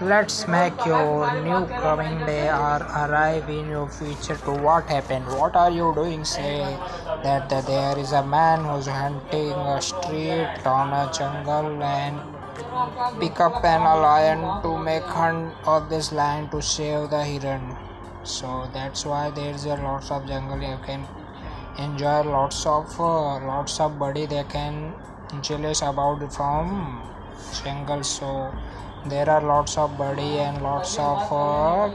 let's make your new coming day or arrive in your future to what happened. What are you doing? Say that, there is a man who's hunting a street on a jungle and pick up an lion to make hunt of this lion to save the heron so that's why there's a lots of jungle. You can enjoy lots of uh, lots of body. They can jealous about from jungle. So there are lots of body and lots of uh,